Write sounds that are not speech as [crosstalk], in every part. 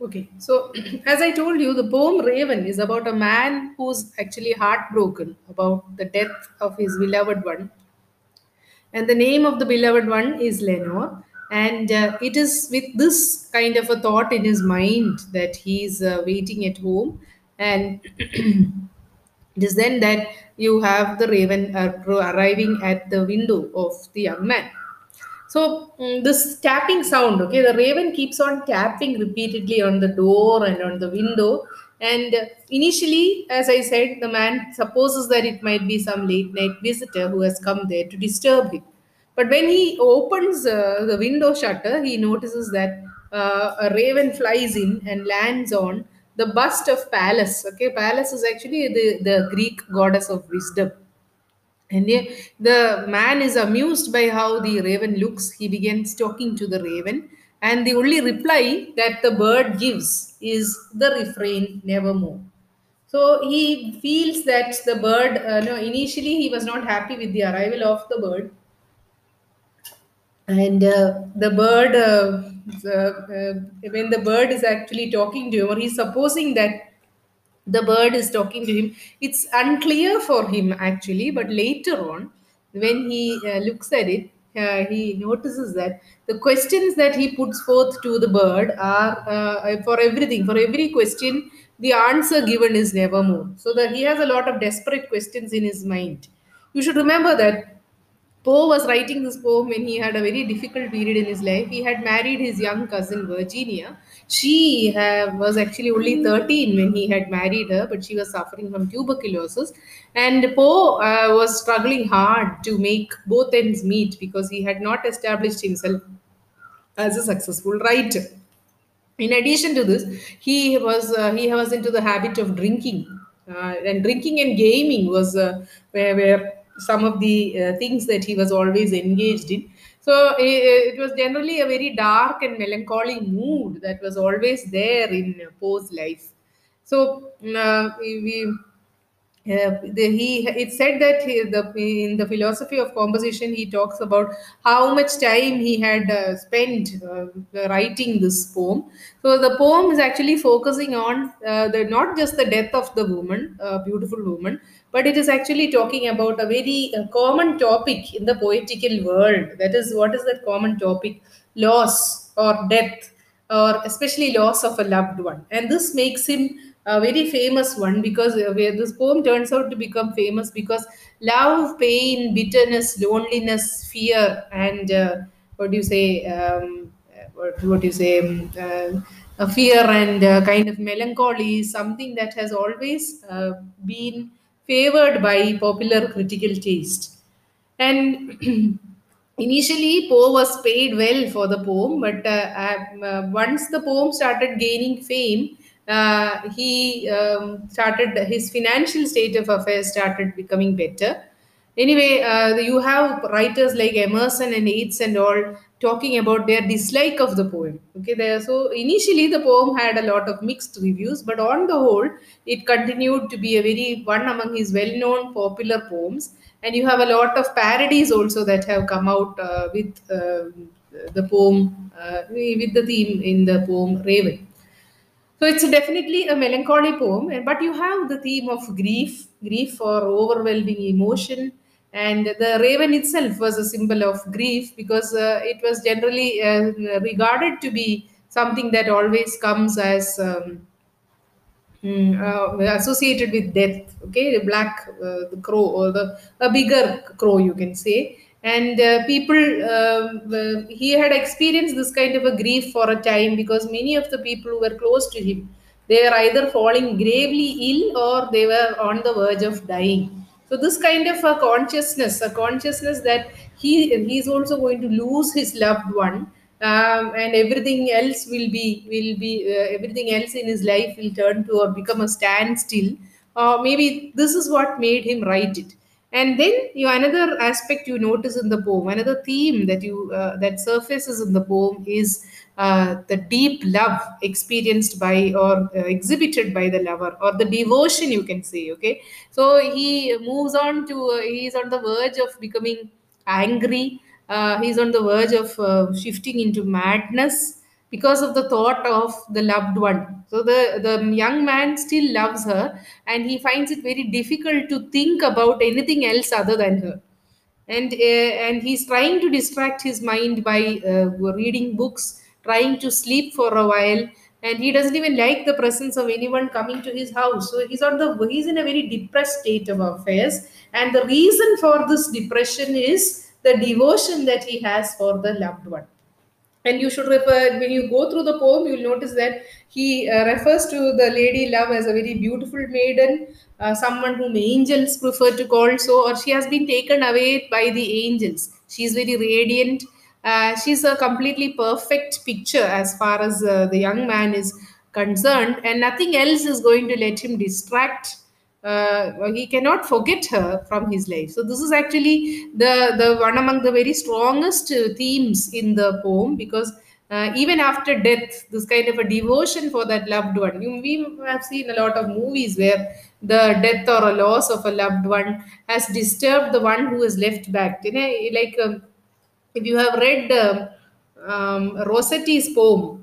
Okay, so [clears throat] as I told you, the poem Raven is about a man who's actually heartbroken about the death of his beloved one. And the name of the beloved one is Lenore. And uh, it is with this kind of a thought in his mind that he's uh, waiting at home. And [clears throat] it is then that you have the raven uh, arriving at the window of the young man. So mm, this tapping sound, okay, the raven keeps on tapping repeatedly on the door and on the window. And initially, as I said, the man supposes that it might be some late night visitor who has come there to disturb him. But when he opens uh, the window shutter, he notices that uh, a raven flies in and lands on the bust of Pallas. Okay, Pallas is actually the, the Greek goddess of wisdom. And the man is amused by how the raven looks. He begins talking to the raven, and the only reply that the bird gives is the refrain, nevermore. So he feels that the bird, uh, no, initially he was not happy with the arrival of the bird, and uh, the bird uh, the, uh, when the bird is actually talking to him or he's supposing that the bird is talking to him it's unclear for him actually but later on when he uh, looks at it uh, he notices that the questions that he puts forth to the bird are uh, for everything for every question the answer given is nevermore so that he has a lot of desperate questions in his mind you should remember that Poe was writing this poem when he had a very difficult period in his life. He had married his young cousin Virginia. She have, was actually only 13 when he had married her, but she was suffering from tuberculosis. And Poe uh, was struggling hard to make both ends meet because he had not established himself as a successful writer. In addition to this, he was uh, he was into the habit of drinking, uh, and drinking and gaming was uh, where, where some of the uh, things that he was always engaged in. So it, was generally a very dark and melancholy mood that was always there in Poe's life. So uh, we, we uh, the, he it said that he, the in the philosophy of composition he talks about how much time he had uh, spent uh, writing this poem. So the poem is actually focusing on uh, the not just the death of the woman beautiful woman but it is actually talking about a very uh, common topic in the poetical world. That is what is that common topic? Loss or death or especially loss of a loved one. And this makes him a very famous one because uh, where this poem turns out to become famous because love, pain, bitterness, loneliness, fear, and uh, what do you say? Um, what, what do you say? Um, uh, fear and uh, kind of melancholy is something that has always uh, been favored by popular critical taste. And [clears throat] initially, Poe was paid well for the poem, but uh, uh, once the poem started gaining fame, uh, he um, started his financial state of affairs started becoming better. Anyway uh, you have writers like emerson and yeats and all talking about their dislike of the poem. Okay there so initially the poem had a lot of mixed reviews but on the whole it continued to be a very one among his well-known popular poems. And you have a lot of parodies also that have come out uh, with uh, the poem uh, with the theme in the poem raven so it's definitely a melancholy poem, but you have the theme of grief, grief or overwhelming emotion, and the raven itself was a symbol of grief because uh, it was generally uh, regarded to be something that always comes as um, mm, uh, associated with death. Okay, the black uh, the crow or the a bigger crow, you can say and uh, people uh, he had experienced this kind of a grief for a time because many of the people who were close to him they were either falling gravely ill or they were on the verge of dying. So this kind of a consciousness a consciousness that he he's also going to lose his loved one um, and everything else will be will be uh, everything else in his life will turn to or become a standstill. Uh, maybe this is what made him write it and then you another aspect you notice in the poem another theme that you uh, that surfaces in the poem is uh, the deep love experienced by or uh, exhibited by the lover or the devotion you can say okay? So he moves on to uh, he's on the verge of becoming angry. Uh, he's on the verge of uh, shifting into madness because of the thought of the loved one. So the, the young man still loves her and he finds it very difficult to think about anything else other than her. And, uh, and he's trying to distract his mind by uh, reading books, trying to sleep for a while, and he doesn't even like the presence of anyone coming to his house. So he's on the he's in a very depressed state of affairs, and the reason for this depression is the devotion that he has for the loved one and you should refer when you go through the poem you'll notice that he uh, refers to the lady love as a very beautiful maiden uh, someone whom angels prefer to call so or she has been taken away by the angels. She's very radiant. Uh, she's a completely perfect picture as far as uh, the young man is concerned and nothing else is going to let him distract uh, he cannot forget her from his life. So this is actually the the one among the very strongest uh, themes in the poem because uh, even after death, this kind of a devotion for that loved one. You, we have seen a lot of movies where the death or a loss of a loved one has disturbed the one who is left back. You know, like um, if you have read um, um, Rossetti's poem,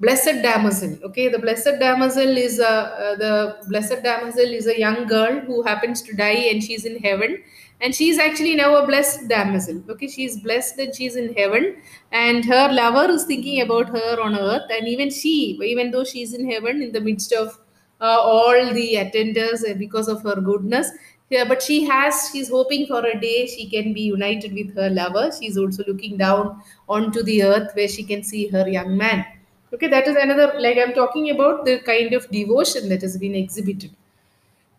Blessed Damozel. Okay, the Blessed Damozel is a uh, the Blessed Damozel is a young girl who happens to die and she's in heaven, and she's actually now a blessed damozel. Okay, she's blessed and she's in heaven, and her lover is thinking about her on earth, and even she, even though she's in heaven in the midst of uh, all the attenders because of her goodness, yeah, but she has, she's hoping for a day she can be united with her lover. She's also looking down onto the earth where she can see her young man. Okay, that is another, like I'm talking about the kind of devotion that has been exhibited.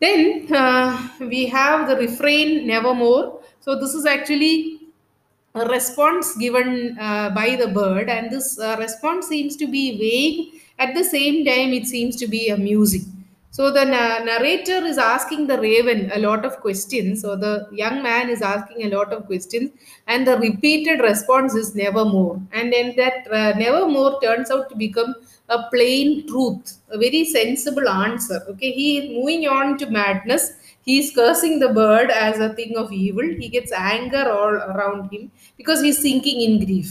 Then uh, we have the refrain nevermore. So this is actually a response given uh, by the bird, and this uh, response seems to be vague. At the same time, it seems to be amusing. So the na- narrator is asking the raven a lot of questions, or the young man is asking a lot of questions, and the repeated response is nevermore. And then that uh, nevermore turns out to become a plain truth, a very sensible answer. Okay, he is moving on to madness. He is cursing the bird as a thing of evil. He gets anger all around him because he's sinking in grief.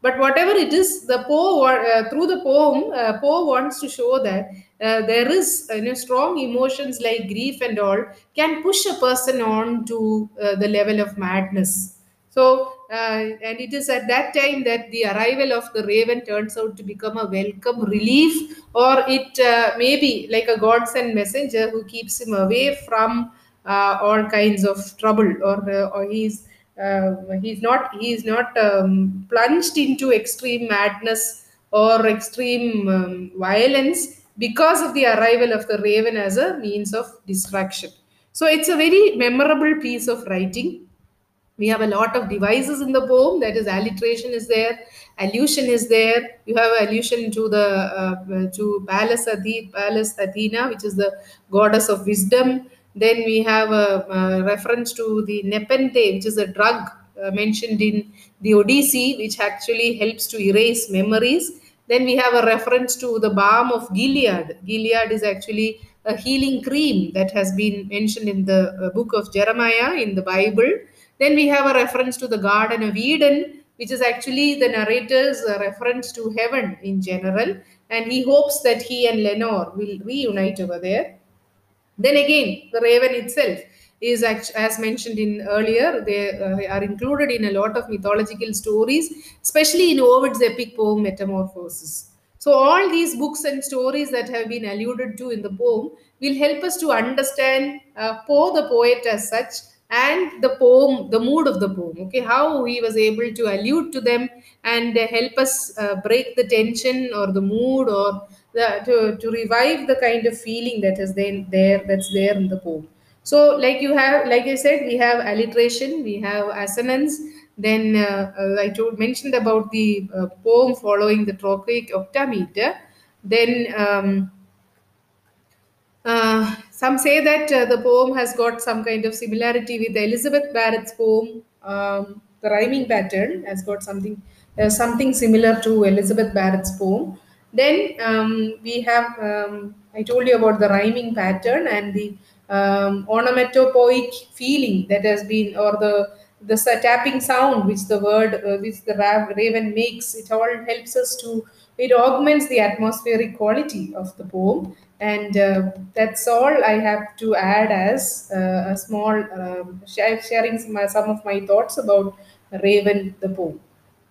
But whatever it is, the Poe uh, through the poem, uh, Poe wants to show that uh, there is you know strong emotions like grief and all can push a person on to uh, the level of madness. So uh, and it is at that time that the arrival of the raven turns out to become a welcome relief, or it uh, may be like a godsend messenger who keeps him away from uh, all kinds of trouble, or uh, or he's uh, he's not he's not um, plunged into extreme madness or extreme um, violence because of the arrival of the raven as a means of distraction. So it's a very memorable piece of writing. We have a lot of devices in the poem. That is alliteration is there allusion is there. You have allusion to the uh, to Pallas, Athena, Pallas athena which is the goddess of wisdom. Then we have a, a reference to the nepenthe which is a drug uh, mentioned in the odyssey which actually helps to erase memories then we have a reference to the balm of gilead gilead is actually a healing cream that has been mentioned in the uh, book of jeremiah in the bible then we have a reference to the Garden of Eden, which is actually the narrator's uh, reference to heaven in general. And he hopes that he and Lenore will reunite over there. Then again, the raven itself is as mentioned in earlier they uh, are included in a lot of mythological stories especially in ovid's epic poem metamorphosis so all these books and stories that have been alluded to in the poem will help us to understand uh, poe the poet as such and the poem, the mood of the poem. Okay, how he was able to allude to them and help us uh, break the tension or the mood or the, to, to revive the kind of feeling that is then there that's there in the poem. So, like you have, like I said, we have alliteration, we have assonance. Then uh, uh, I told mentioned about the uh, poem following the trochaic octameter. Then um, uh, some say that uh, the poem has got some kind of similarity with Elizabeth Barrett's poem. Um, the rhyming pattern has got something uh, something similar to Elizabeth Barrett's poem. Then um, we have um, I told you about the rhyming pattern and the um, onomatopoeic feeling that has been or the the tapping sound which the word uh, which the raven makes. It all helps us to it augments the atmospheric quality of the poem. And uh, that's all I have to add as uh, a small um, sharing some, some of my thoughts about Raven the poem.